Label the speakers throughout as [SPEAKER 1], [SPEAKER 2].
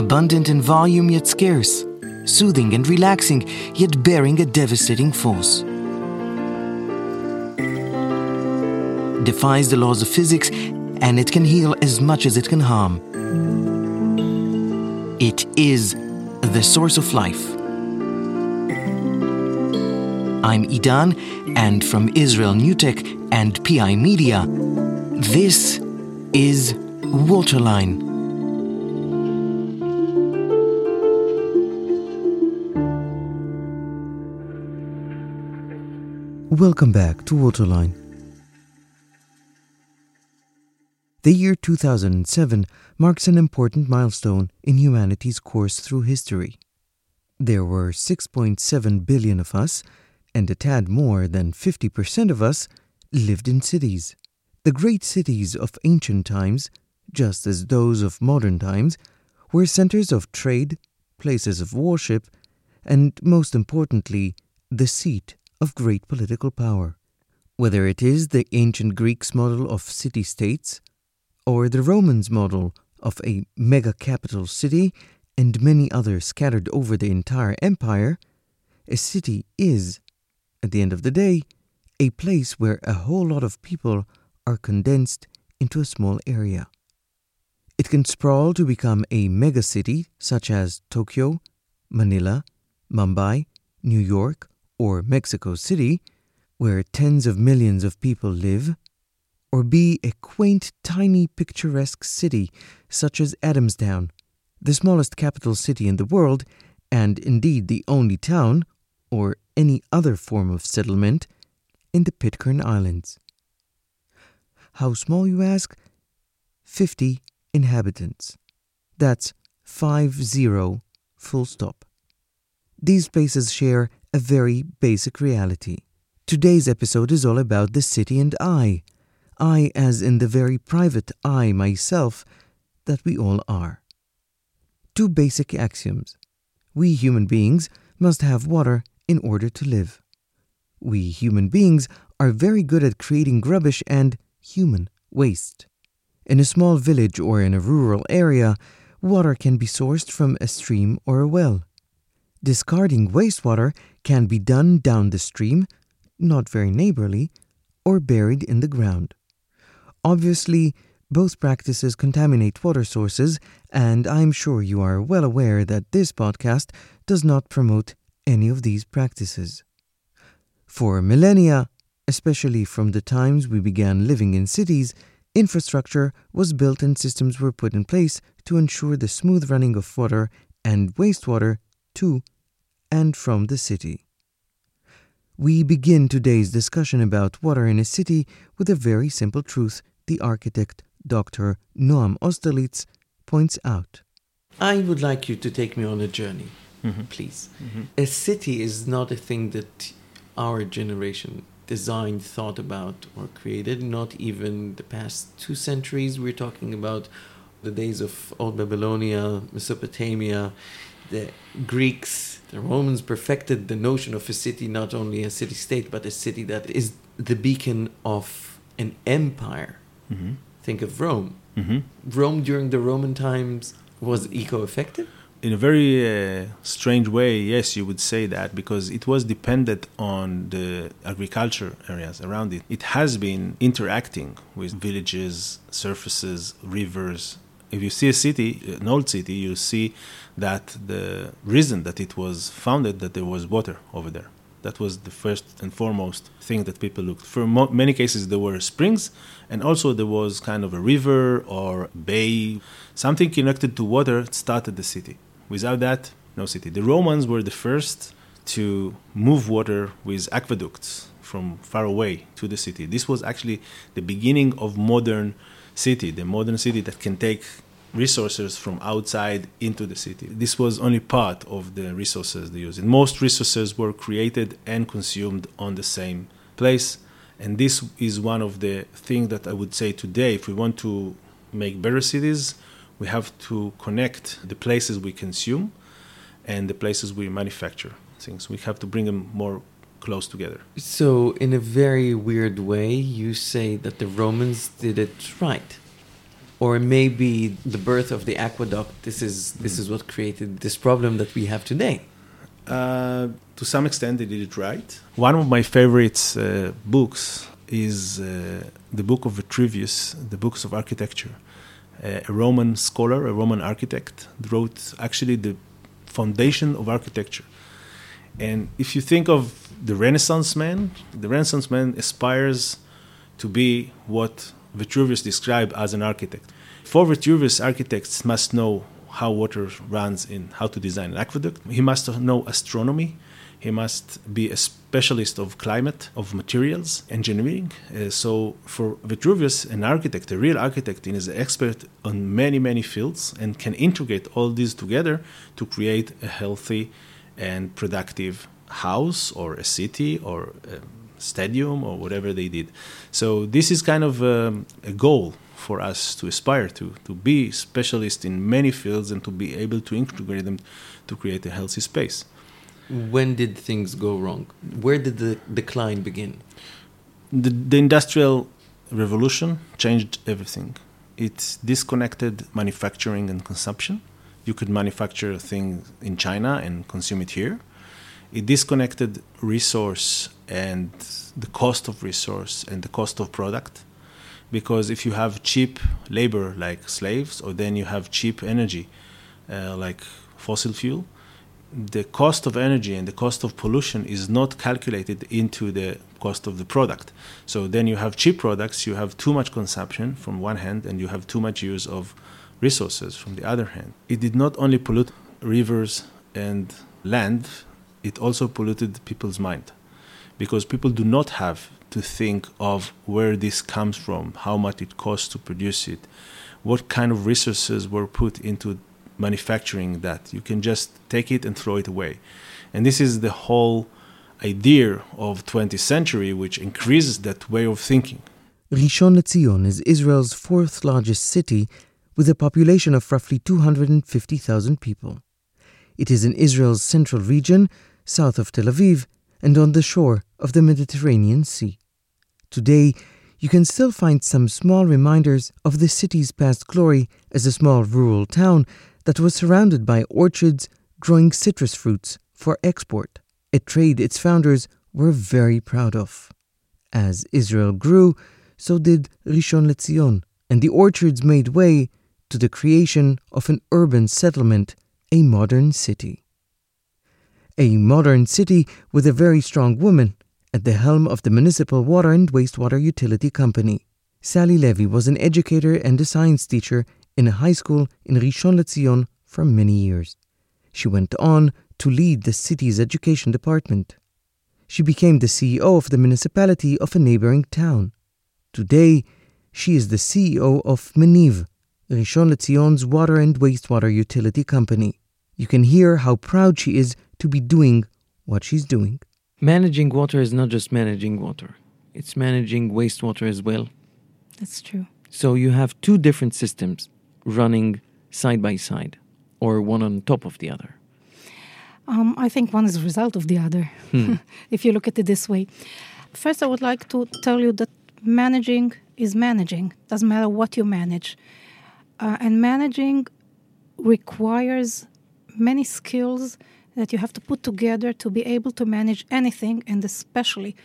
[SPEAKER 1] abundant in volume yet scarce, soothing and relaxing yet bearing a devastating force. Defies the laws of physics and it can heal as much as it can harm. It is the source of life. I'm Idan, and from Israel NewTech and PI Media, this is Waterline. Welcome back to Waterline. The year 2007 marks an important milestone in humanity's course through history. There were 6.7 billion of us, and a tad more than 50% of us lived in cities. The great cities of ancient times, just as those of modern times, were centers of trade, places of worship, and most importantly, the seat of great political power. Whether it is the ancient Greeks' model of city states, or the Romans' model of a mega capital city, and many others scattered over the entire empire, a city is, at the end of the day, a place where a whole lot of people are condensed into a small area. It can sprawl to become a megacity such as Tokyo, Manila, Mumbai, New York, or Mexico City, where tens of millions of people live, or be a quaint, tiny, picturesque city such as Adamstown, the smallest capital city in the world, and indeed the only town, or any other form of settlement, in the Pitcairn Islands. How small, you ask? 50 inhabitants. That's five zero, full stop. These places share a very basic reality. Today's episode is all about the city and I. I, as in the very private I myself that we all are. Two basic axioms. We human beings must have water in order to live. We human beings are very good at creating rubbish and human waste. In a small village or in a rural area, water can be sourced from a stream or a well. Discarding wastewater can be done down the stream, not very neighborly, or buried in the ground. Obviously, both practices contaminate water sources, and I'm sure you are well aware that this podcast does not promote any of these practices. For millennia, especially from the times we began living in cities, infrastructure was built and systems were put in place to ensure the smooth running of water and wastewater to and from the city. We begin today's discussion about water in a city with a very simple truth the architect Dr. Noam Austerlitz points out.
[SPEAKER 2] I would like you to take me on a journey,
[SPEAKER 3] Mhm.
[SPEAKER 2] please.
[SPEAKER 3] Mhm.
[SPEAKER 2] A city is not a thing that our generation designed, thought about, or created, not even the past two centuries. We're talking about the days of Old Babylonia, Mesopotamia, the Greeks, the Romans perfected the notion of a city, not only a city state, but a city that is the beacon of an empire.
[SPEAKER 3] Mhm.
[SPEAKER 2] Think of Rome.
[SPEAKER 3] Mhm.
[SPEAKER 2] Rome during the Roman times was eco effective.
[SPEAKER 3] In a very uh, strange way, yes, you would say that because it was dependent on the agriculture areas around it. It has been interacting with villages, surfaces, rivers. If you see a city, an old city, you see that the reason that it was founded that there was water over there. That was the first and foremost thing that people looked. For mo- many cases, there were springs, and also there was kind of a river or bay, something connected to water started the city. Without that, no city. The Romans were the first to move water with aqueducts from far away to the city. This was actually the beginning of modern city, the modern city that can take resources from outside into the city. This was only part of the resources they used. Most resources were created and consumed on the same place. And this is one of the things that I would say today, if we want to make better cities, we have to connect the places we consume and the places we manufacture things. We have to bring them more close together.
[SPEAKER 2] So, in a very weird way, you say that the Romans did it right. Or maybe the birth of the aqueduct. This is this is what created this problem that we have today.
[SPEAKER 3] Uh, to some extent, they did it right. One of my favorite uh, books is uh, the book of Vitruvius, the books of architecture. Uh, a Roman scholar, a Roman architect, wrote actually the foundation of architecture. And if you think of the Renaissance man, the Renaissance man aspires to be what Vitruvius described as an architect. For Vitruvius, architects must know how water runs in how to design an aqueduct. He must know astronomy. He must be a specialist of climate, of materials, engineering. Uh, so for Vitruvius, an architect, a real architect, is an expert on many, many fields and can integrate all these together to create a healthy and productive house or a city or a stadium or whatever they did. So this is kind of um, a goal for us to aspire to, to be specialists in many fields and to be able to integrate them to create a healthy space.
[SPEAKER 2] When did things go wrong? Where did the decline begin?
[SPEAKER 3] The, the industrial revolution changed everything. It disconnected manufacturing and consumption. You could manufacture things in China and consume it here it disconnected resource and the cost of resource and the cost of product. Because if you have cheap labor like slaves or then you have cheap energy uh, like fossil fuel the cost of energy and the cost of pollution is not calculated into the cost of the product. So then you have cheap products you have too much consumption from one hand and you have too much use of resources from the other hand. It did not only pollute rivers and land it also polluted people's mind because people do not have to think of where this comes from, how much it costs to produce it, what kind of resources were put into manufacturing that. You can just take it and throw it away. And this is the whole idea of 20th century which increases that way of thinking.
[SPEAKER 1] Rishon LeZion is Israel's fourth largest city with a population of roughly 250,000 people. It is in Israel's central region south of Tel Aviv, and on the shore of the Mediterranean Sea. Today, you can still find some small reminders of the city's past glory as a small rural town that was surrounded by orchards growing citrus fruits for export, a trade its founders were very proud of. As Israel grew, so did Rishon LeZion, and the orchards made way to the creation of an urban settlement, a modern city a modern city with a very strong woman at the helm of the municipal water and wastewater utility company. Sally Levy was an educator and a science teacher in a high school in Rishon LeZion for many years. She went on to lead the city's education department. She became the CEO of the municipality of a neighboring town. Today, she is the CEO of Meniv, Rishon LeZion's water and wastewater utility company. You can hear how proud she is to be doing what she's doing.
[SPEAKER 2] Managing water is not just managing water, it's managing wastewater as well.
[SPEAKER 4] That's true.
[SPEAKER 2] So you have two different systems running side by side, or one on top of the other.
[SPEAKER 4] Um, I think one is a result of the other, hmm. if you look at it this way. First, I would like to tell you that managing is managing. Doesn't matter what you manage, uh, and managing requires many skills that you have to put together to be able to manage anything, and especially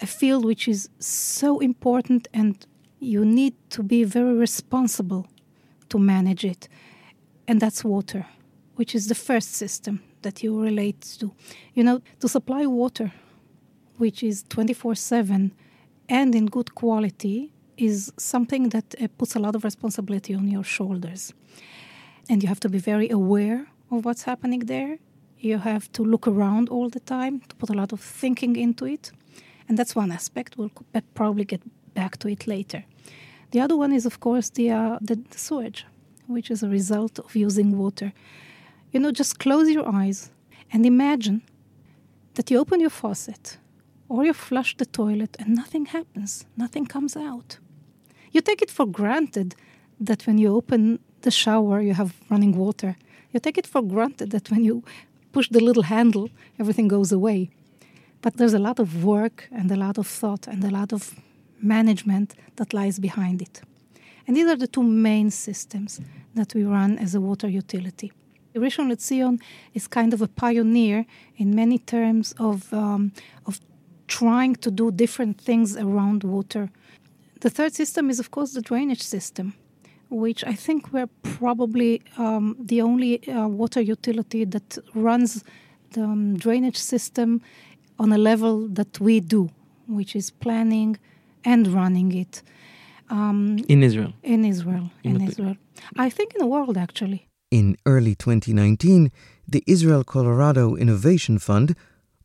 [SPEAKER 4] a field which is so important and you need to be very responsible to manage it. And that's water, which is the first system that you relate to. You know, to supply water, which is 24 7 and in good quality, is something that uh, puts a lot of responsibility on your shoulders. And you have to be very aware of what's happening there you have to look around all the time to put a lot of thinking into it. And that's one aspect. We'll probably get back to it later. The other one is, of course, the, uh, the, the sewage, which is a result of using water. You know, just close your eyes and imagine that you open your faucet or you flush the toilet and nothing happens, nothing comes out. You take it for granted that when you open the shower, you have running water. You take it for granted that when you push the little handle, everything goes away. But there's a lot of work and a lot of thought and a lot of management that lies behind it. And these are the two main systems that we run as a water utility. Rishon LeZion is kind of a pioneer in many terms of, um, of trying to do different things around water. The third system is, of course, the drainage system, which I think we're probably um, the only uh, water utility that runs the um, drainage system on a level that we do, which is planning and running it.
[SPEAKER 2] Um, in Israel.
[SPEAKER 4] In Israel. In, in Israel. I think in the world, actually.
[SPEAKER 1] In early 2019, the Israel Colorado Innovation Fund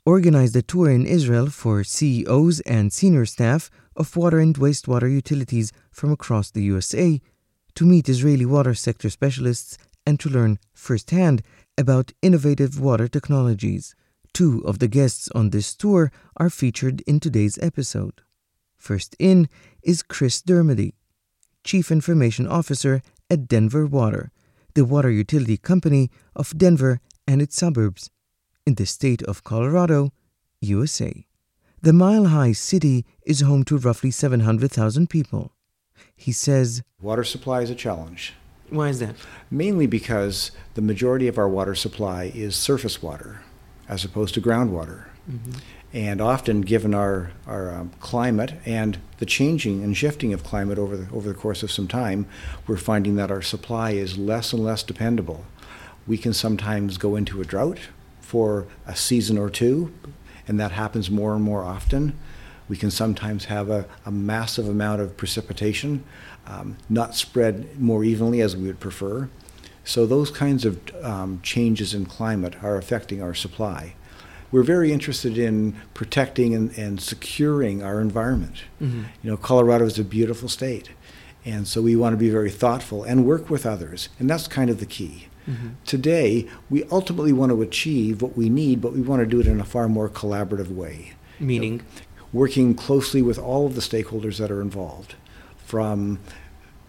[SPEAKER 1] organized a tour in Israel for CEOs and senior staff of water and wastewater utilities from across the USA to meet Israeli water sector specialists and to learn firsthand about innovative water technologies. Two of the guests on this tour are featured in today's episode. First in is Chris Dermody, Chief Information Officer at Denver Water, the water utility company of Denver and its suburbs in the state of Colorado, USA. The mile high city is home to roughly 700,000 people. He says
[SPEAKER 5] Water supply is a challenge.
[SPEAKER 2] Why is that?
[SPEAKER 5] Mainly because the majority of our water supply is surface water as opposed to groundwater. Mm-hmm. And often, given our, our um, climate and the changing and shifting of climate over the, over the course of some time, we're finding that our supply is less and less dependable. We can sometimes go into a drought for a season or two, and that happens more and more often. We can sometimes have a, a massive amount of precipitation, um, not spread more evenly as we would prefer. So, those kinds of um, changes in climate are affecting our supply we're very interested in protecting and, and securing our environment. Mm-hmm. You know, Colorado is a beautiful state, and so we want to be very thoughtful and work with others, and that's kind of the key. Mm-hmm. Today, we ultimately want to achieve what we need, but we want to do it in a far more collaborative way.
[SPEAKER 2] Meaning? You know,
[SPEAKER 5] working closely with all of the stakeholders that are involved, from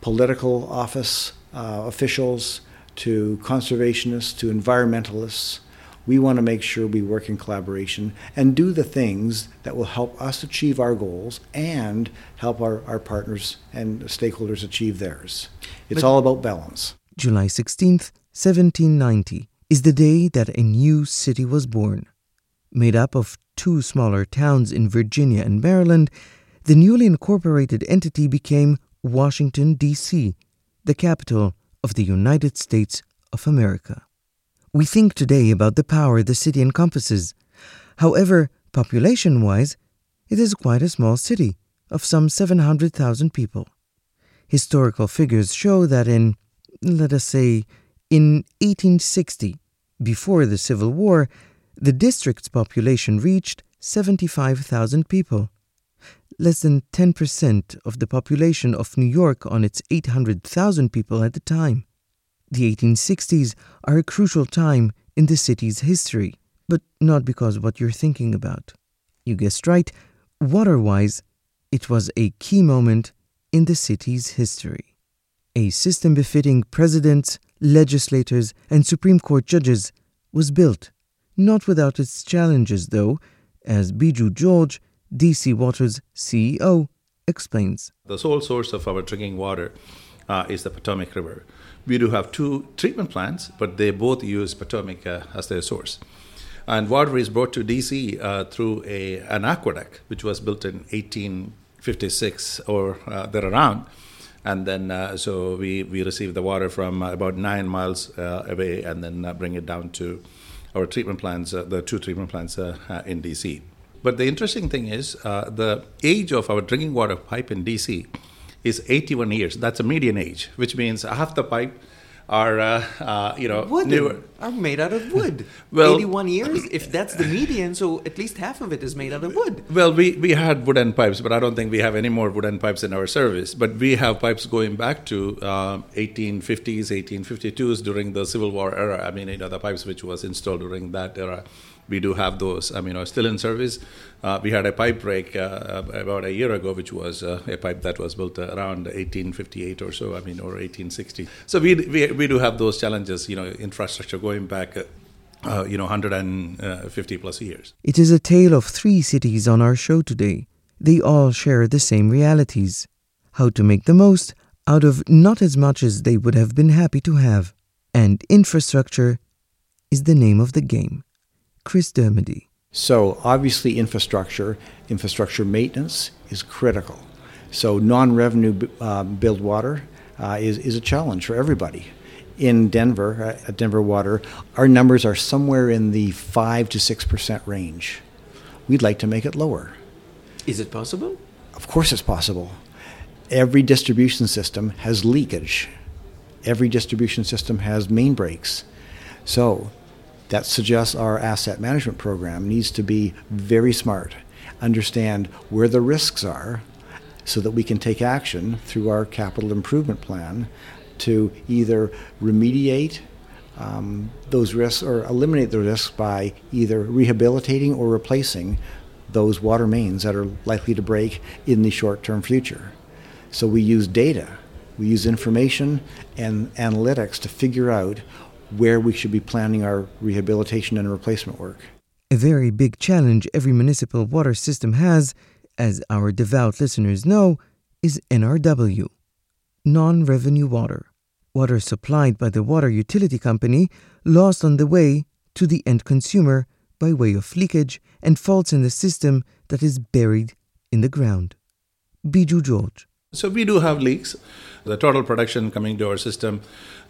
[SPEAKER 5] political office uh, officials to conservationists to environmentalists we want to make sure we work in collaboration and do the things that will help us achieve our goals and help our, our partners and stakeholders achieve theirs. It's but all about balance.
[SPEAKER 1] July 16th, 1790 is the day that a new city was born. Made up of two smaller towns in Virginia and Maryland, the newly incorporated entity became Washington, D.C., the capital of the United States of America. We think today about the power the city encompasses. However, population wise, it is quite a small city of some 700,000 people. Historical figures show that in, let us say, in 1860, before the Civil War, the district's population reached 75,000 people. Less than 10% of the population of New York on its 800,000 people at the time. The 1860s are a crucial time in the city's history, but not because of what you're thinking about. You guessed right, water wise, it was a key moment in the city's history. A system befitting presidents, legislators, and Supreme Court judges was built, not without its challenges, though, as Biju George, DC Water's CEO, explains.
[SPEAKER 6] The sole source of our drinking water uh, is the Potomac River. We do have two treatment plants, but they both use Potomac uh, as their source. And water is brought to DC uh, through a, an aqueduct, which was built in 1856 or uh, therearound. And then, uh, so we, we receive the water from uh, about nine miles uh, away and then bring it down to our treatment plants, uh, the two treatment plants uh, uh, in DC. But the interesting thing is the age of our drinking water pipe in DC is 81 years. That's a median age, which means half the pipe are uh, uh, you know
[SPEAKER 2] wood newer. are made out of wood. well, 81 years. If that's the median, so at least half of it is made out of wood.
[SPEAKER 6] Well, we we had wooden pipes, but I don't think we have any more wooden pipes in our service. But we have pipes going back to uh, 1850s, 1852s during the Civil War era. I mean, you know, the pipes which was installed during that era we do have those. I mean, are still in service. Uh, we had a pipe break uh, about a year ago, which was uh, a pipe that was built around 1858 or so. I mean, or 1860. So we, we we do have those challenges. You know, infrastructure going back. Uh, you know, 150 plus years.
[SPEAKER 1] It is a tale of three cities on our show today. They all share the same realities. How to make the most out of not as much as they would have been happy to have. And infrastructure is the name of the game. Chris Dermody.
[SPEAKER 5] So, obviously, infrastructure, infrastructure maintenance is critical. So, non revenue uh, billed water uh, is, is a challenge for everybody. In Denver, uh, at Denver Water, our numbers are somewhere in the 5 to 6% range. We'd like to make it lower.
[SPEAKER 2] Is it possible?
[SPEAKER 5] Of course, it's possible. Every distribution system has leakage, every distribution system has main breaks. So, that suggests our asset management program needs to be very smart, understand where the risks are, so that we can take action through our capital improvement plan to either remediate um, those risks or eliminate the risks by either rehabilitating or replacing those water mains that are likely to break in the short term future. So we use data, we use information and analytics to figure out where we should be planning our rehabilitation and replacement work.
[SPEAKER 1] A very big challenge every municipal water system has, as our devout listeners know, is NRW non revenue water. Water supplied by the water utility company lost on the way to the end consumer by way of leakage and faults in the system that is buried in the ground. Biju George.
[SPEAKER 6] So we do have leaks. The total production coming to our system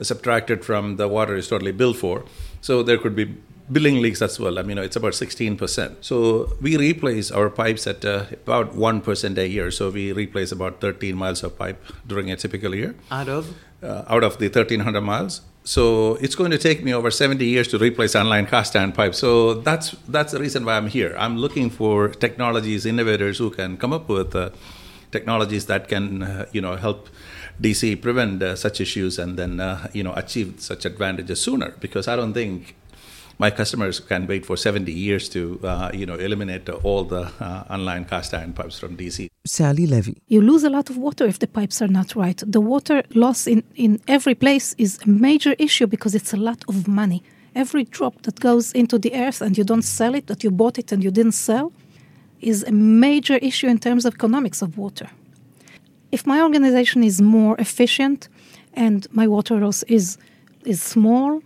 [SPEAKER 6] subtracted from the water is totally billed for. So there could be billing leaks as well. I mean, it's about 16%. So we replace our pipes at uh, about 1% a year. So we replace about 13 miles of pipe during a typical year.
[SPEAKER 2] Out of?
[SPEAKER 6] Uh, out of the 1300 miles. So it's going to take me over 70 years to replace unlined cast iron pipe. So that's that's the reason why I'm here. I'm looking for technologies, innovators who can come up with uh, technologies that can, uh, you know, help DC prevent uh, such issues and then, uh, you know, achieve such advantages sooner. Because I don't think my customers can wait for 70 years to, uh, you know, eliminate all the uh, unlined cast iron pipes from DC.
[SPEAKER 1] Sally Levy.
[SPEAKER 4] You lose a lot of water if the pipes are not right. The water loss in, in every place is a major issue because it's a lot of money. Every drop that goes into the earth and you don't sell it, that you bought it and you didn't sell, is a major issue in terms of economics of water. If my organization is more efficient and my water loss is is small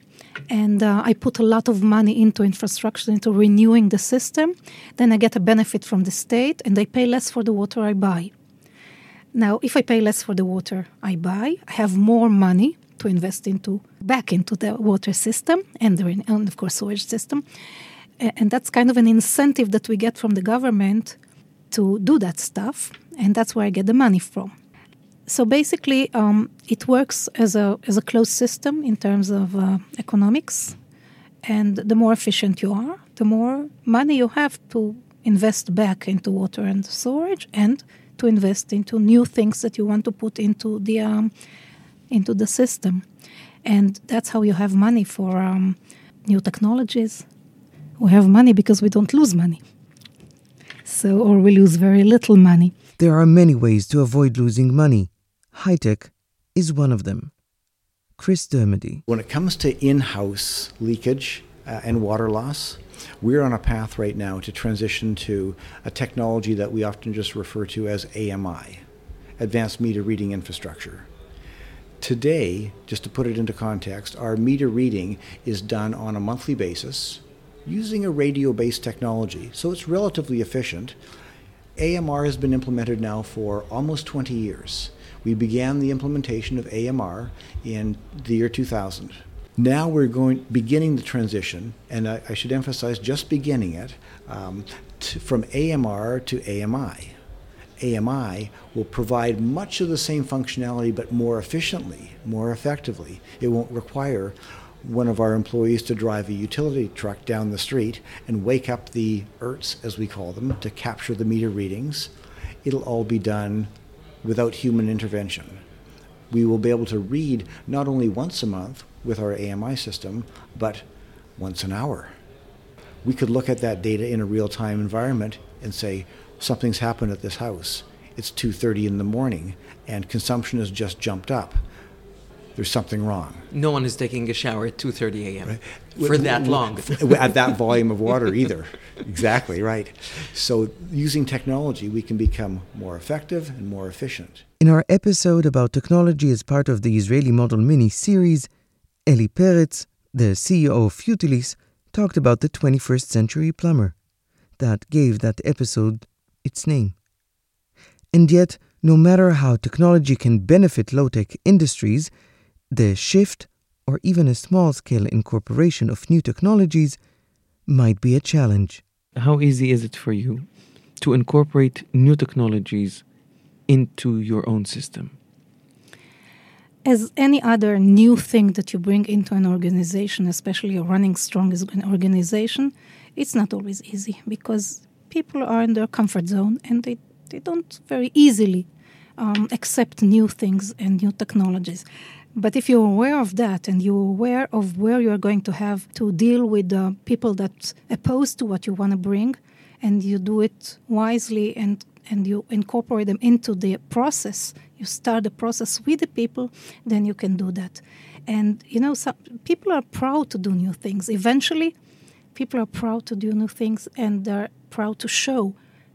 [SPEAKER 4] and uh, I put a lot of money into infrastructure, into renewing the system, then I get a benefit from the state and I pay less for the water I buy. Now, if I pay less for the water I buy, I have more money to invest into back into the water system and, the, and of course sewage system and that's kind of an incentive that we get from the government to do that stuff, and that's where I get the money from. So basically, um, it works as a as a closed system in terms of uh, economics, and the more efficient you are, the more money you have to invest back into water and storage, and to invest into new things that you want to put into the um, into the system, and that's how you have money for um, new technologies, we have money because we don't lose money. So, or we lose very little money.
[SPEAKER 1] There are many ways to avoid losing money. High tech is one of them. Chris Dermody.
[SPEAKER 5] When it comes to in house leakage uh, and water loss, we're on a path right now to transition to a technology that we often just refer to as AMI, Advanced Meter Reading Infrastructure. Today, just to put it into context, our meter reading is done on a monthly basis using a radio based technology, so it's relatively efficient. AMR has been implemented now for almost 20 years. We began the implementation of AMR in the year 2000. Now we're going beginning the transition, and I, I should emphasize just beginning it um, to, from AMR to AMI. AMI will provide much of the same functionality but more efficiently, more effectively. It won't require one of our employees to drive a utility truck down the street and wake up the ERTs, as we call them, to capture the meter readings. It'll all be done without human intervention. We will be able to read not only once a month with our AMI system, but once an hour. We could look at that data in a real-time environment and say, something's happened at this house. It's 2:30 in the morning and consumption has just jumped up there's something wrong.
[SPEAKER 2] No one is taking a shower at 2:30 a.m. Right. for that long.
[SPEAKER 5] at that volume of water either. exactly, right. So using technology we can become more effective and more efficient.
[SPEAKER 1] In our episode about technology as part of the Israeli Model Mini series, Eli Peretz, the CEO of Utilis, talked about the 21st century plumber. That gave that episode its name. And yet, no matter how technology can benefit low tech industries, the shift or even a small scale incorporation of new technologies might be a challenge.
[SPEAKER 2] How easy is it for you to incorporate new technologies into your own system?
[SPEAKER 4] As any other new thing that you bring into an organization, especially a running strong as an organization, it's not always easy because people are in their comfort zone and they, they don't very easily um, accept new things and new technologies. But if you're aware of that and you're aware of where you're going to have to deal with the people that opposed to what you want to bring, and you do it wisely and and you incorporate them into the process, you start the process with the people, then you can do that. And you know, some, people are proud to do new things. Eventually, people are proud to do new things, and they're proud to show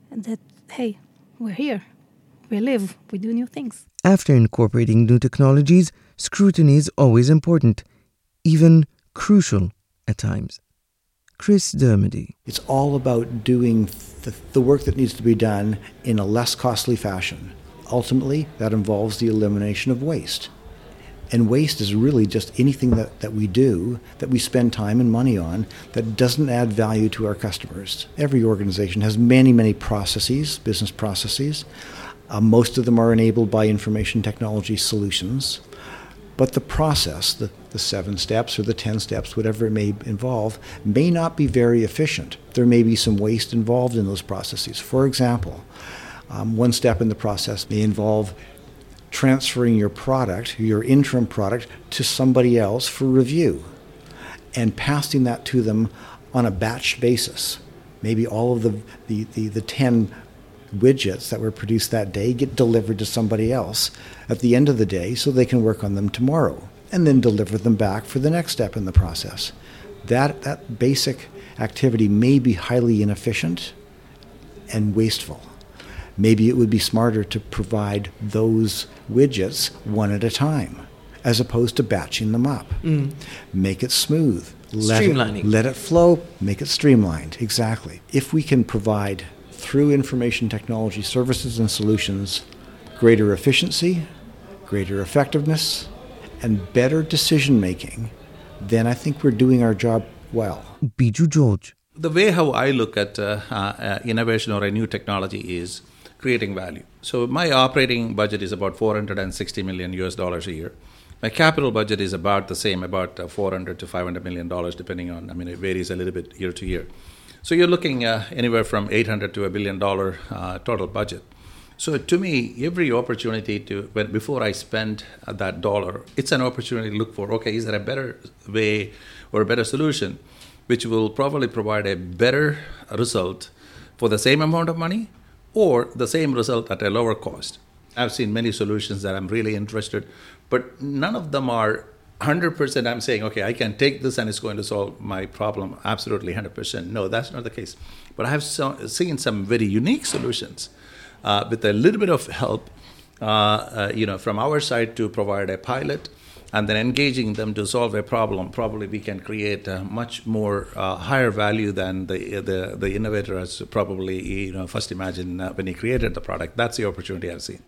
[SPEAKER 4] that hey, we're here, we live, we do new things.
[SPEAKER 1] After incorporating new technologies, scrutiny is always important, even crucial at times. Chris Dermody.
[SPEAKER 5] It's all about doing the, the work that needs to be done in a less costly fashion. Ultimately, that involves the elimination of waste. And waste is really just anything that, that we do, that we spend time and money on, that doesn't add value to our customers. Every organization has many, many processes, business processes. Uh, most of them are enabled by information technology solutions. But the process, the, the seven steps or the 10 steps, whatever it may involve, may not be very efficient. There may be some waste involved in those processes. For example, um, one step in the process may involve transferring your product, your interim product, to somebody else for review and passing that to them on a batch basis. Maybe all of the, the, the, the 10 widgets that were produced that day get delivered to somebody else at the end of the day so they can work on them tomorrow and then deliver them back for the next step in the process. That, that basic activity may be highly inefficient and wasteful. Maybe it would be smarter to provide those widgets one at a time as opposed to batching them up. Mm. Make it smooth.
[SPEAKER 2] Let Streamlining.
[SPEAKER 5] It, let it flow, make it streamlined. Exactly. If we can provide through information technology services and solutions greater efficiency, greater effectiveness, and better decision making, then I think we're doing our job well.
[SPEAKER 1] Biju George.
[SPEAKER 6] The way how I look at uh, uh, innovation or a new technology is creating value. So my operating budget is about 460 million US dollars a year. My capital budget is about the same, about uh, 400 to 500 million dollars, depending on. I mean, it varies a little bit year to year. So you're looking uh, anywhere from 800 to a billion dollar uh, total budget. So to me, every opportunity to when before I spend uh, that dollar, it's an opportunity to look for. Okay, is there a better way or a better solution, which will probably provide a better result for the same amount of money, or the same result at a lower cost? I've seen many solutions that I'm really interested, but none of them are 100% I'm saying, okay, I can take this and it's going to solve my problem absolutely 100%. No, that's not the case. But I have so, seen some very unique solutions uh, with a little bit of help, uh, uh, you know, from our side to provide a pilot and then engaging them to solve a problem. Probably we can create a much more uh, higher value than the, the, the innovator has probably, you know, first imagined uh, when he created the product. That's the opportunity I've seen.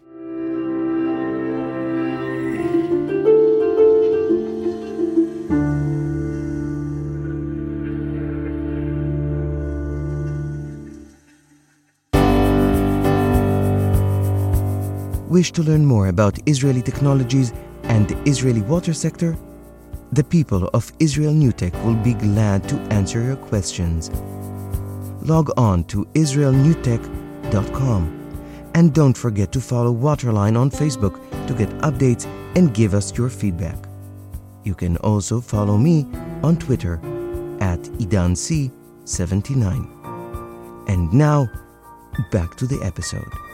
[SPEAKER 1] Wish to learn more about Israeli technologies and the Israeli water sector? The people of Israel NewTech will be glad to answer your questions. Log on to israelnewtech.com and don't forget to follow Waterline on Facebook to get updates and give us your feedback. You can also follow me on Twitter at IdanC79. And now, back to the episode.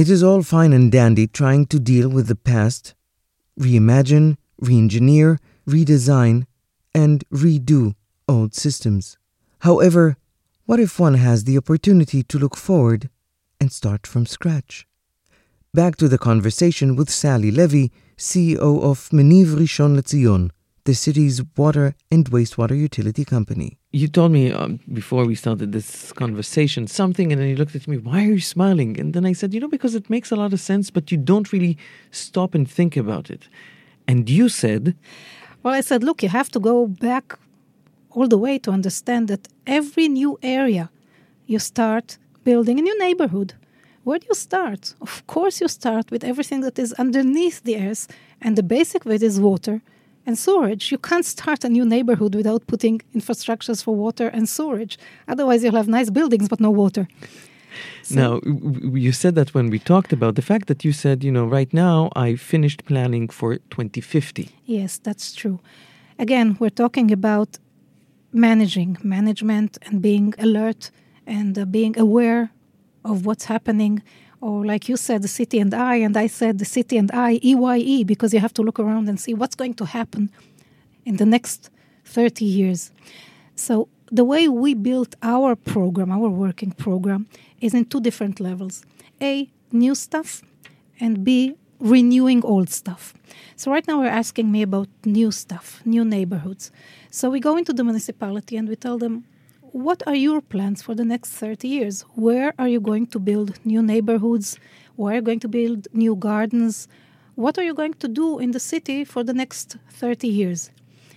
[SPEAKER 1] It is all fine and dandy trying to deal with the past, reimagine, re-engineer, redesign, and redo old systems. However, what if one has the opportunity to look forward and start from scratch? Back to the conversation with Sally Levy, CEO of Meniv Rishon LeZion, the city's water and wastewater utility company.
[SPEAKER 2] You told me um, before we started this conversation something, and then you looked at me, why are you smiling? And then I said, you know, because it makes a lot of sense, but you don't really stop and think about it. And you said,
[SPEAKER 4] Well, I said, look, you have to go back all the way to understand that every new area you start building a new neighborhood. Where do you start? Of course, you start with everything that is underneath the earth, and the basic of it is water and storage. You can't start a new neighborhood without putting infrastructures for water and storage. Otherwise, you'll have nice buildings but no water.
[SPEAKER 2] So now, you said that when we talked about the fact that you said, you know, right now I finished planning for 2050.
[SPEAKER 4] Yes, that's true. Again, we're talking about managing, management, and being alert and uh, being aware of what's happening. Or, like you said, the city and I, and I said the city and I, EYE, because you have to look around and see what's going to happen in the next 30 years. So, the way we built our program, our working program, is in two different levels A, new stuff, and B, renewing old stuff. So, right now, we're asking me about new stuff, new neighborhoods. So, we go into the municipality and we tell them, what are your plans for the next 30 years? Where are you going to build new neighborhoods? Where are you going to build new gardens? What are you going to do in the city for the next 30 years?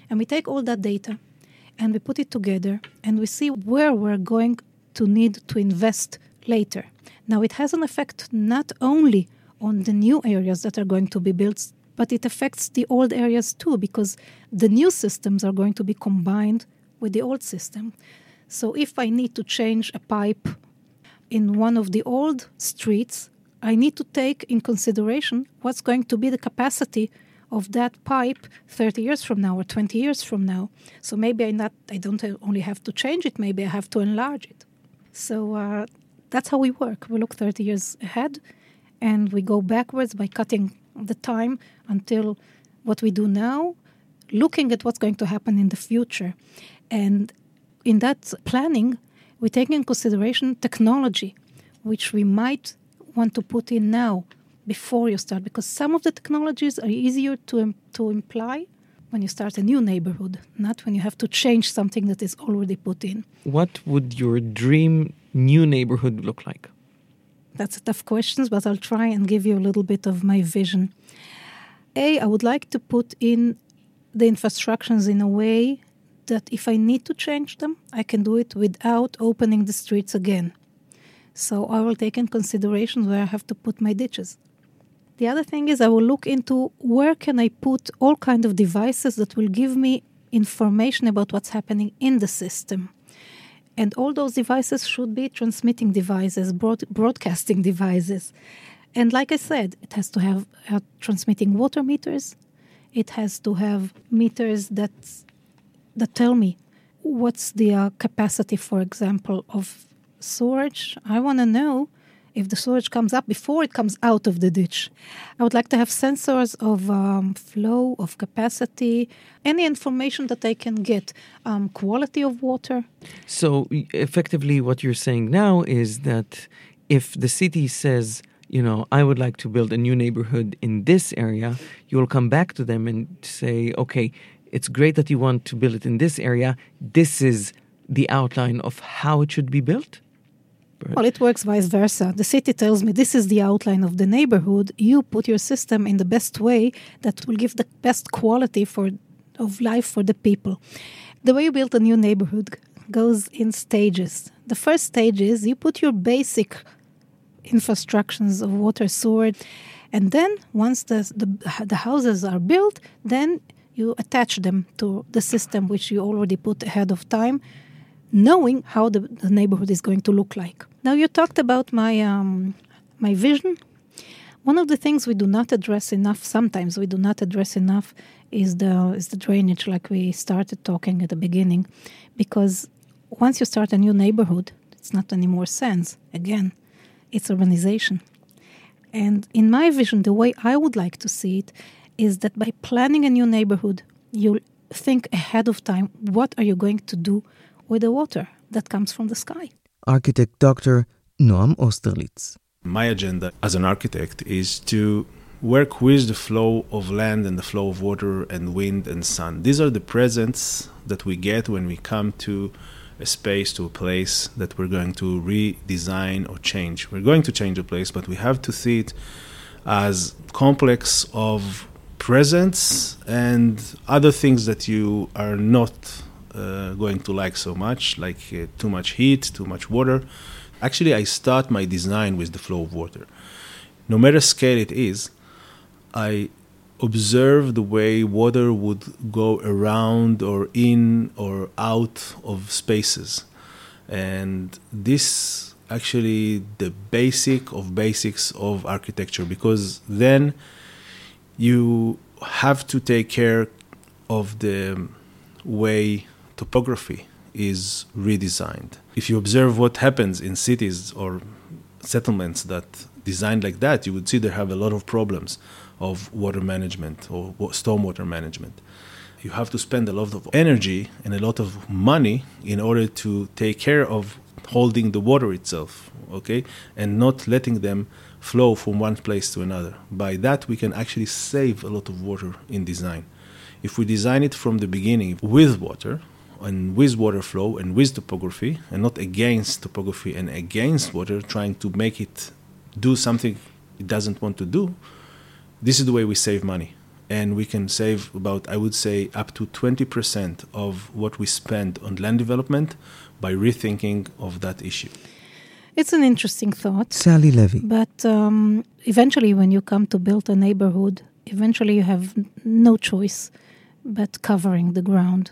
[SPEAKER 4] And we take all that data and we put it together and we see where we're going to need to invest later. Now, it has an effect not only on the new areas that are going to be built, but it affects the old areas too, because the new systems are going to be combined with the old system. So if I need to change a pipe in one of the old streets, I need to take in consideration what's going to be the capacity of that pipe 30 years from now or 20 years from now. So maybe I not I don't only have to change it, maybe I have to enlarge it. So uh, that's how we work. We look 30 years ahead and we go backwards by cutting the time until what we do now, looking at what's going to happen in the future. And in that planning, we take in consideration technology, which we might want to put in now before you start, because some of the technologies are easier to, to imply when you start a new neighborhood, not when you have to change something that is already put in.
[SPEAKER 2] What would your dream new neighborhood look like?
[SPEAKER 4] That's a tough question, but I'll try and give you a little bit of my vision. A, I would like to put in the infrastructures in a way that if I need to change them, I can do it without opening the streets again. So I will take in consideration where I have to put my ditches. The other thing is I will look into where can I put all kind of devices that will give me information about what's happening in the system. And all those devices should be transmitting devices, broad, broadcasting devices. And like I said, it has to have uh, transmitting water meters. It has to have meters that that tell me what's the uh, capacity, for example, of storage. I want to know if the sewage comes up before it comes out of the ditch. I would like to have sensors of um, flow, of capacity, any information that I can get, um, quality of water.
[SPEAKER 2] So, effectively, what you're saying now is that if the city says, you know, I would like to build a new neighborhood in this area, you will come back to them and say, okay, it's great that you want to build it in this area. This is the outline of how it should be built.
[SPEAKER 4] Well, it works vice versa. The city tells me this is the outline of the neighborhood. You put your system in the best way that will give the best quality for of life for the people. The way you build a new neighborhood goes in stages. The first stage is you put your basic infrastructures of water, sewer, and then once the, the, the houses are built, then you attach them to the system which you already put ahead of time, knowing how the, the neighborhood is going to look like. Now, you talked about my, um, my vision. One of the things we do not address enough, sometimes we do not address enough, is the, is the drainage, like we started talking at the beginning. Because once you start a new neighborhood, it's not anymore sense. Again, it's urbanization. And in my vision, the way I would like to see it is that by planning a new neighborhood, you think ahead of time what are you going to do with the water that comes from the sky.
[SPEAKER 1] Architect Dr. Noam Osterlitz.
[SPEAKER 3] My agenda as an architect is to work with the flow of land and the flow of water and wind and sun. These are the presents that we get when we come to a space, to a place that we're going to redesign or change. We're going to change a place, but we have to see it as complex of presence and other things that you are not uh, going to like so much, like uh, too much heat, too much water. Actually, I start my design with the flow of water. No matter scale it is, I observe the way water would go around or in or out of spaces. And this actually the basic of basics of architecture because then you have to take care of the way topography is redesigned. If you observe what happens in cities or settlements that designed like that, you would see they have a lot of problems of water management or stormwater management. You have to spend a lot of energy and a lot of money in order to take care of holding the water itself, okay, and not letting them flow from one place to another. By that, we can actually save a lot of water in design. If we design it from the beginning with water, and with water flow and with topography, and not against topography and against water, trying to make it do something it doesn't want to do, this is the way we save money. And we can save about, I would say, up to 20% of what we spend on land development by rethinking of that issue.
[SPEAKER 4] It's an interesting thought.
[SPEAKER 1] Sally Levy.
[SPEAKER 4] But um, eventually, when you come to build a neighborhood, eventually you have no choice but covering the ground.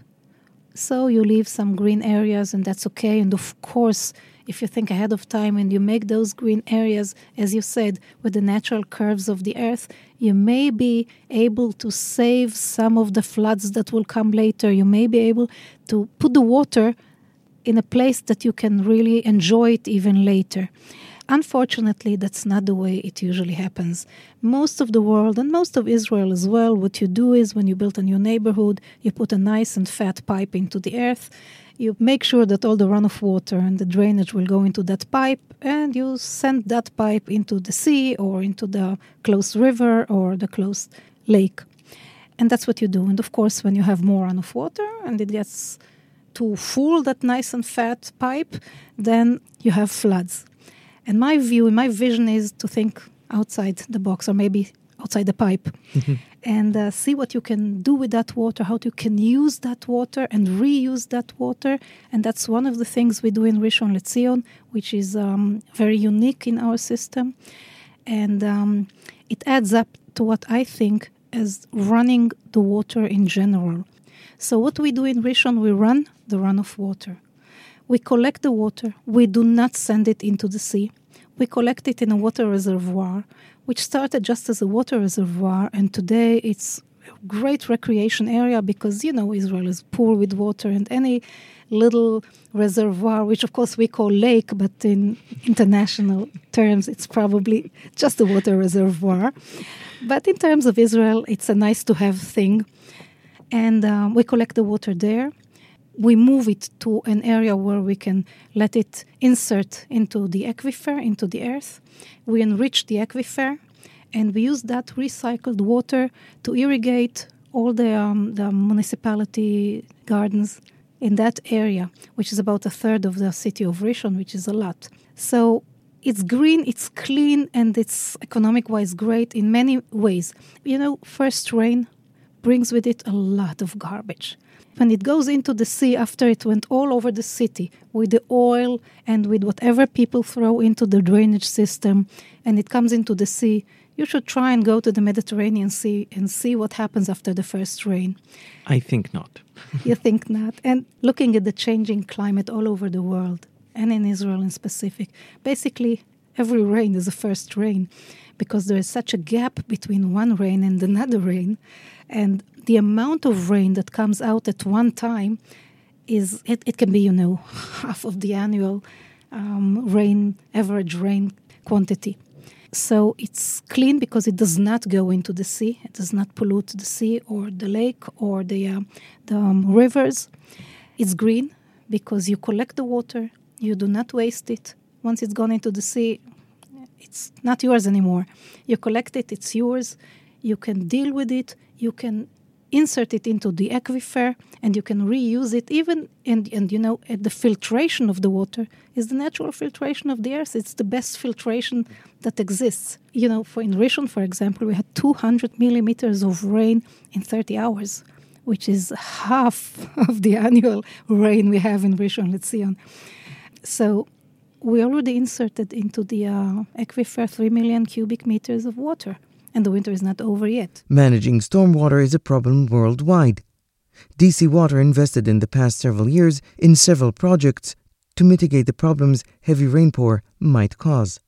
[SPEAKER 4] So you leave some green areas, and that's okay. And of course, if you think ahead of time and you make those green areas, as you said, with the natural curves of the earth, you may be able to save some of the floods that will come later. You may be able to put the water in a place that you can really enjoy it even later. Unfortunately, that's not the way it usually happens. Most of the world, and most of Israel as well, what you do is when you build a new neighborhood, you put a nice and fat pipe into the earth. You make sure that all the runoff water and the drainage will go into that pipe, and you send that pipe into the sea or into the close river or the close lake. And that's what you do. And of course, when you have more runoff water and it gets too full, that nice and fat pipe, then you have floods. And my view my vision is to think outside the box or maybe outside the pipe mm-hmm. and uh, see what you can do with that water, how you can use that water and reuse that water. And that's one of the things we do in Rishon LeZion, which is um, very unique in our system. And um, it adds up to what I think as running the water in general. So, what we do in Rishon, we run the runoff water. We collect the water. We do not send it into the sea. We collect it in a water reservoir, which started just as a water reservoir, and today it's a great recreation area because you know Israel is poor with water, and any little reservoir, which of course we call lake, but in international terms it's probably just a water reservoir. But in terms of Israel, it's a nice to have thing, and um, we collect the water there we move it to an area where we can let it insert into the aquifer, into the earth. We enrich the aquifer, and we use that recycled water to irrigate all the, um, the municipality gardens in that area, which is about a third of the city of Rishon, which is a lot. So it's green, it's clean, and it's economic wise great in many ways. You know, first rain brings with it a lot of garbage when it goes into the sea after it went all over the city with the oil and with whatever people throw into the drainage system and it comes into the sea, you should try and go to the Mediterranean Sea and see what happens after the first rain.
[SPEAKER 2] I think not.
[SPEAKER 4] you think not? And looking at the changing climate all over the world and in Israel in specific, basically every rain is a first rain because there is such a gap between one rain and another rain. And the amount of rain that comes out at one time is it, it can be you know half of the annual um, rain average rain quantity So it's clean because it does not go into the sea. It does not pollute the sea or the lake or the, uh, the um, rivers. It's green because you collect the water, you do not waste it. Once it's gone into the sea, it's not yours anymore. You collect it, it's yours. You can deal with it. You can insert it into the aquifer and you can reuse it even and and you know at the filtration of the water is the natural filtration of the earth it's the best filtration that exists you know for in rishon for example we had 200 millimeters of rain in 30 hours which is half of the annual rain we have in rishon lezion so we already inserted into the uh, aquifer 3 million cubic meters of water and the winter is not over yet.
[SPEAKER 1] Managing stormwater is a problem worldwide. DC Water invested in the past several years in several projects to mitigate the problems heavy rainpour might cause.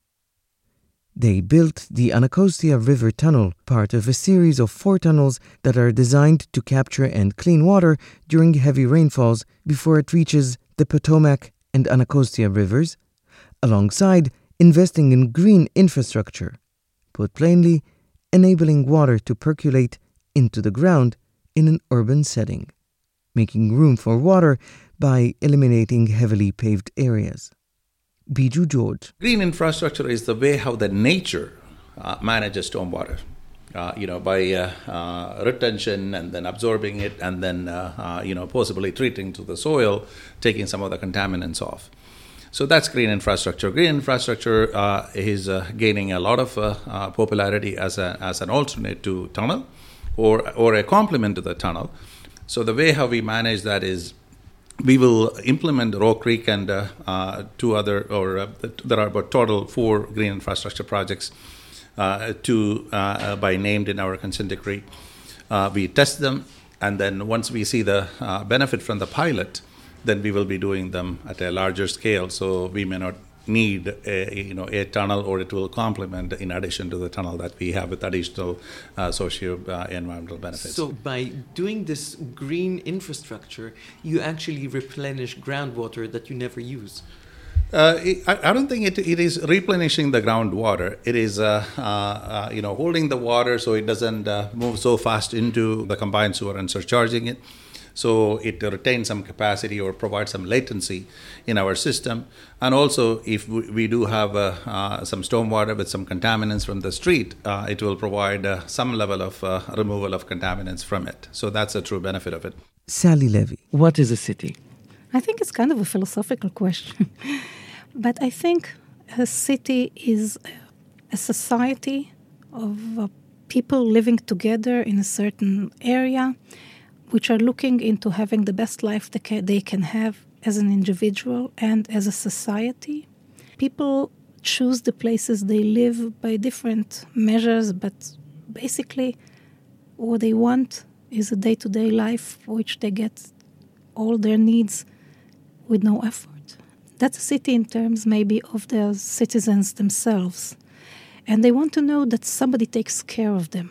[SPEAKER 1] They built the Anacostia River Tunnel, part of a series of four tunnels that are designed to capture and clean water during heavy rainfalls before it reaches the Potomac and Anacostia rivers, alongside investing in green infrastructure. Put plainly, enabling water to percolate into the ground in an urban setting, making room for water by eliminating heavily paved areas. Biju George.
[SPEAKER 6] Green infrastructure is the way how the nature uh, manages stormwater. Uh, you know, by uh, uh retention and then absorbing it, and then uh, uh, you know, possibly treating to the soil, taking some of the contaminants off. So that's green infrastructure. Green infrastructure uh, is uh, gaining a lot of uh, uh, popularity as, a, as an alternate to tunnel or, or a complement to the tunnel. So the way how we manage that is we will implement Rock Creek and uh, uh, two other, or there are about total four green infrastructure projects, two by named in our consent decree. we test them, and then once we see the benefit from the pilot, then we will be doing them at a larger scale. So we may not need a, you know a tunnel or it will complement in addition to the tunnel that we have with additional uh, socio uh, environmental benefits
[SPEAKER 2] so by doing this green infrastructure you actually replenish groundwater that you never use
[SPEAKER 6] uh, I, I, don't think it, it is replenishing the groundwater. It is, uh, uh, uh you know, holding the water so it doesn't uh, move so fast into the combined sewer and surcharging it. So it retains some capacity or provides some latency in our system. And also, if we do have uh, uh, some stormwater with some contaminants from the street, uh, it will provide uh, some level of uh, removal of contaminants from it. So that's a true benefit of it.
[SPEAKER 1] Sally Levy.
[SPEAKER 2] What is a city?
[SPEAKER 4] I think it's kind of a philosophical question. but I think a city is a society of uh, people living together in a certain area which are looking into having the best life they can have as an individual and as a society. People choose the places they live by different measures, but basically, what they want is a day to day life which they get all their needs with no effort. That's a city in terms maybe of the citizens themselves. And they want to know that somebody takes care of them.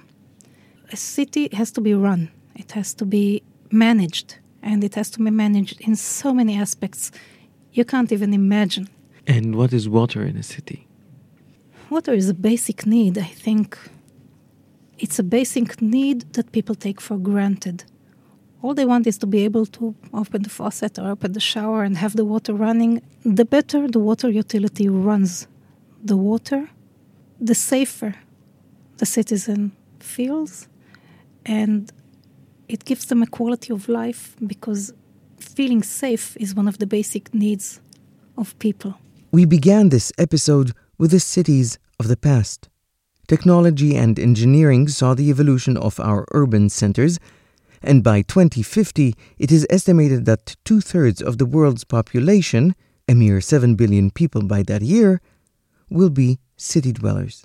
[SPEAKER 4] A city has to be run it has to be managed, and it has to be managed in so many aspects you can't even imagine.
[SPEAKER 2] And what is water in a city?
[SPEAKER 4] Water is a basic need, I think. It's a basic need that people take for granted. All they want is to be able to open the faucet or open the shower and have the water running. The better the water utility runs the water, the safer the citizen feels. And it gives them a quality of life because feeling safe is one of the basic needs of people.
[SPEAKER 1] We began this episode with the cities of the past. Technology and engineering saw the evolution of our urban centers, and by 2050, it is estimated that two thirds of the world's population, a mere 7 billion people by that year, will be city dwellers.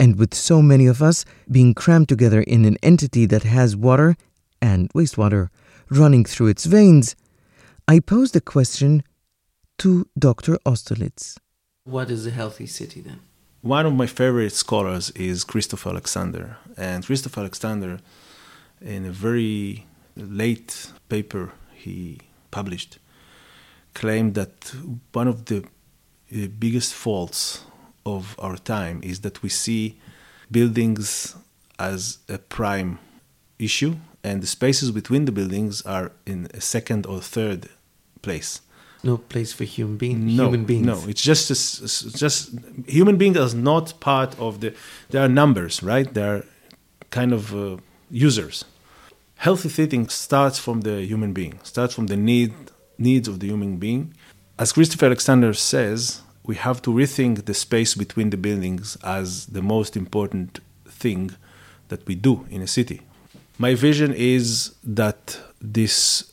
[SPEAKER 1] And with so many of us being crammed together in an entity that has water and wastewater running through its veins, I posed a question to Dr. Austerlitz.
[SPEAKER 2] What is a healthy city then?
[SPEAKER 3] One of my favorite scholars is Christopher Alexander. And Christopher Alexander, in a very late paper he published, claimed that one of the biggest faults of our time is that we see buildings as a prime issue, and the spaces between the buildings are in a second or third place.
[SPEAKER 2] No place for human being.
[SPEAKER 3] No,
[SPEAKER 2] human beings.
[SPEAKER 3] no, it's just a- just human beings are not part of the. They are numbers, right? They are kind of uh, users. Healthy thinking starts from the human being, starts from the need needs of the human being. As Christopher Alexander says, we have to rethink the space between the buildings as the most important thing that we do in a city. My vision is that this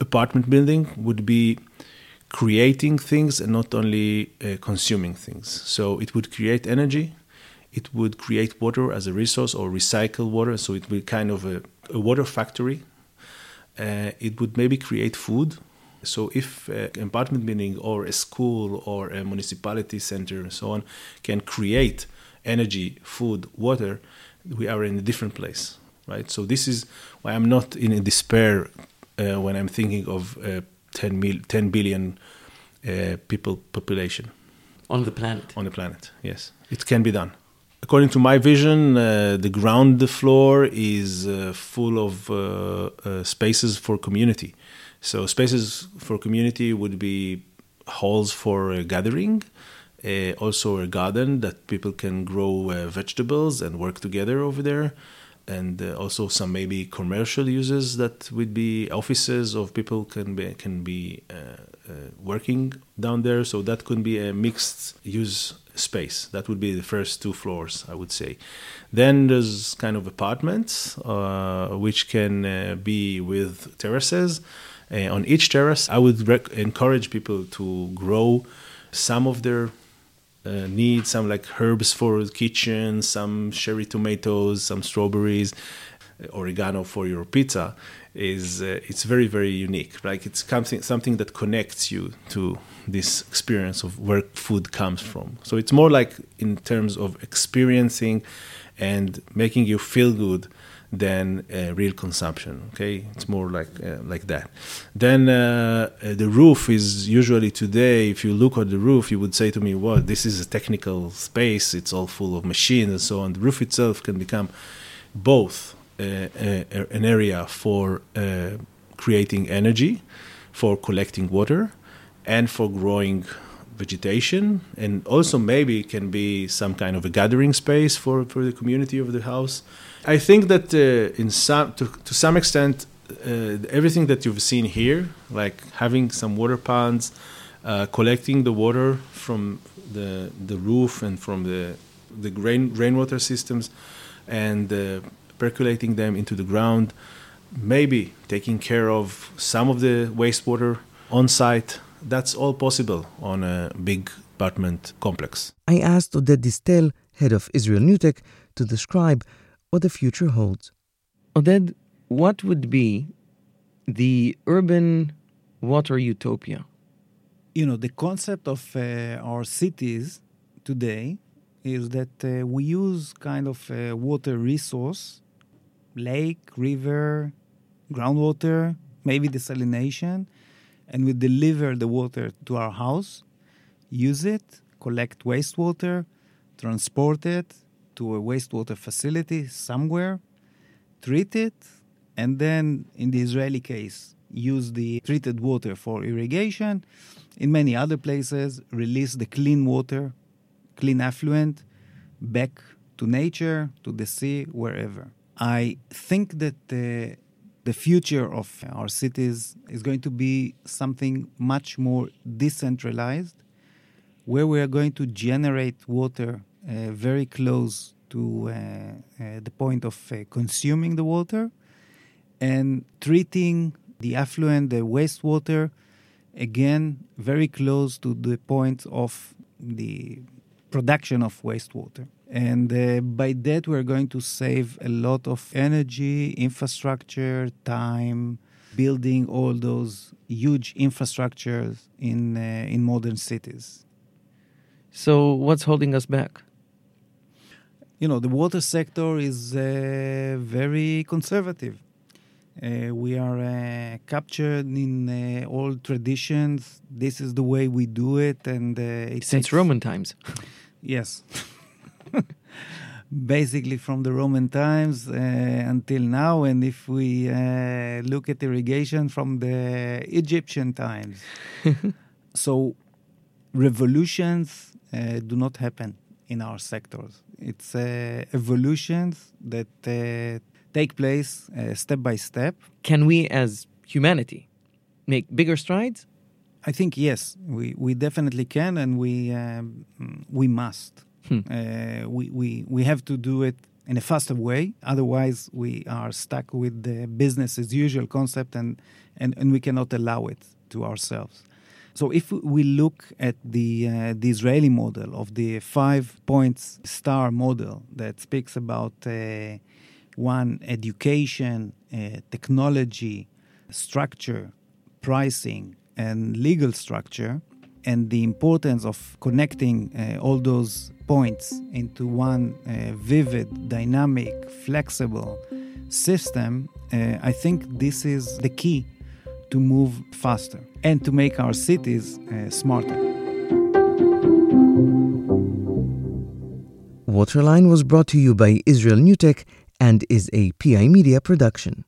[SPEAKER 3] apartment building would be creating things and not only uh, consuming things. So it would create energy, it would create water as a resource or recycle water, so it would be kind of a, a water factory. Uh, it would maybe create food. So if uh, an apartment building or a school or a municipality center and so on can create energy, food, water, we are in a different place, right? So this is why I'm not in a despair uh, when I'm thinking of uh, 10, mil- 10 billion uh, people population
[SPEAKER 2] On the planet.
[SPEAKER 3] on the planet. Yes, it can be done. According to my vision, uh, the ground floor is uh, full of uh, uh, spaces for community. So spaces for community would be halls for gathering, uh, also a garden that people can grow uh, vegetables and work together over there, and uh, also some maybe commercial uses that would be offices of people can be can be working down there. So that could be a mixed use space. That would be the first two floors, I would say. Then there's kind of apartments, uh, which can be with terraces. Uh, on each terrace, I would rec- encourage people to grow some of their uh, needs, some like herbs for the kitchen, some cherry tomatoes, some strawberries, uh, oregano for your pizza. Is uh, it's very very unique. Like it's something something that connects you to this experience of where food comes from. So it's more like in terms of experiencing and making you feel good than uh, real consumption. Okay, it's more like uh, like that. Then uh, uh, the roof is usually today. If you look at the roof, you would say to me, "Well, this is a technical space. It's all full of machines and so on." The roof itself can become both uh, uh, an area for creating energy, for collecting water, and for growing vegetation and also maybe it can be some kind of a gathering space for, for the community of the house i think that uh, in some to, to some extent uh, everything that you've seen here like having some water ponds uh, collecting the water from the the roof and from the the rain rainwater systems and uh, percolating them into the ground maybe taking care of some of the wastewater on site that's all possible on a big apartment complex.
[SPEAKER 1] I asked Oded Distel, head of Israel NewTech, to describe what the future holds. Oded, what would be the urban water utopia?
[SPEAKER 7] You know, the concept of uh, our cities today is that uh, we use kind of a water resource, lake, river, groundwater, maybe desalination, and we deliver the water to our house, use it, collect wastewater, transport it to a wastewater facility somewhere, treat it, and then, in the Israeli case, use the treated water for irrigation. In many other places, release the clean water, clean effluent, back to nature, to the sea, wherever. I think that uh, the future of our cities is going to be something much more decentralized, where we are going to generate water very close to uh, uh, the point of uh, consuming the water and treating the effluent, the wastewater, again, very close to the point of the production of wastewater. And uh, by that, we're going to save a lot of energy, infrastructure, time, building all those huge infrastructures in, uh, in modern cities.
[SPEAKER 1] So, what's holding us back?
[SPEAKER 7] You know, the water sector is uh, very conservative. Uh, we are uh, captured in uh, old traditions. This is the way we do it, and uh, it
[SPEAKER 1] Since
[SPEAKER 7] takes-
[SPEAKER 1] Roman times.
[SPEAKER 7] Yes. Basically, from the Roman times uh, until now, and if we uh, look at irrigation from the Egyptian times. so, revolutions uh, do not happen in our sectors. It's uh, evolutions that uh, take place uh, step by step.
[SPEAKER 1] Can we, as humanity, make bigger strides?
[SPEAKER 7] I think yes, we, we definitely can, and we um, we must.
[SPEAKER 1] Hmm.
[SPEAKER 7] Uh, we, we we have to do it in a faster way. Otherwise, we are stuck with the business as usual concept, and and, and we cannot allow it to ourselves. So if we look at the uh, the Israeli model of the five points star model that speaks about uh, one education, uh, technology, structure, pricing, and legal structure, and the importance of connecting uh, all those points into one uh, vivid, dynamic, flexible system, uh, I think this is the key to move faster and to make our cities uh, smarter.
[SPEAKER 1] Waterline was brought to you by Israel NewTech and is a PI Media production.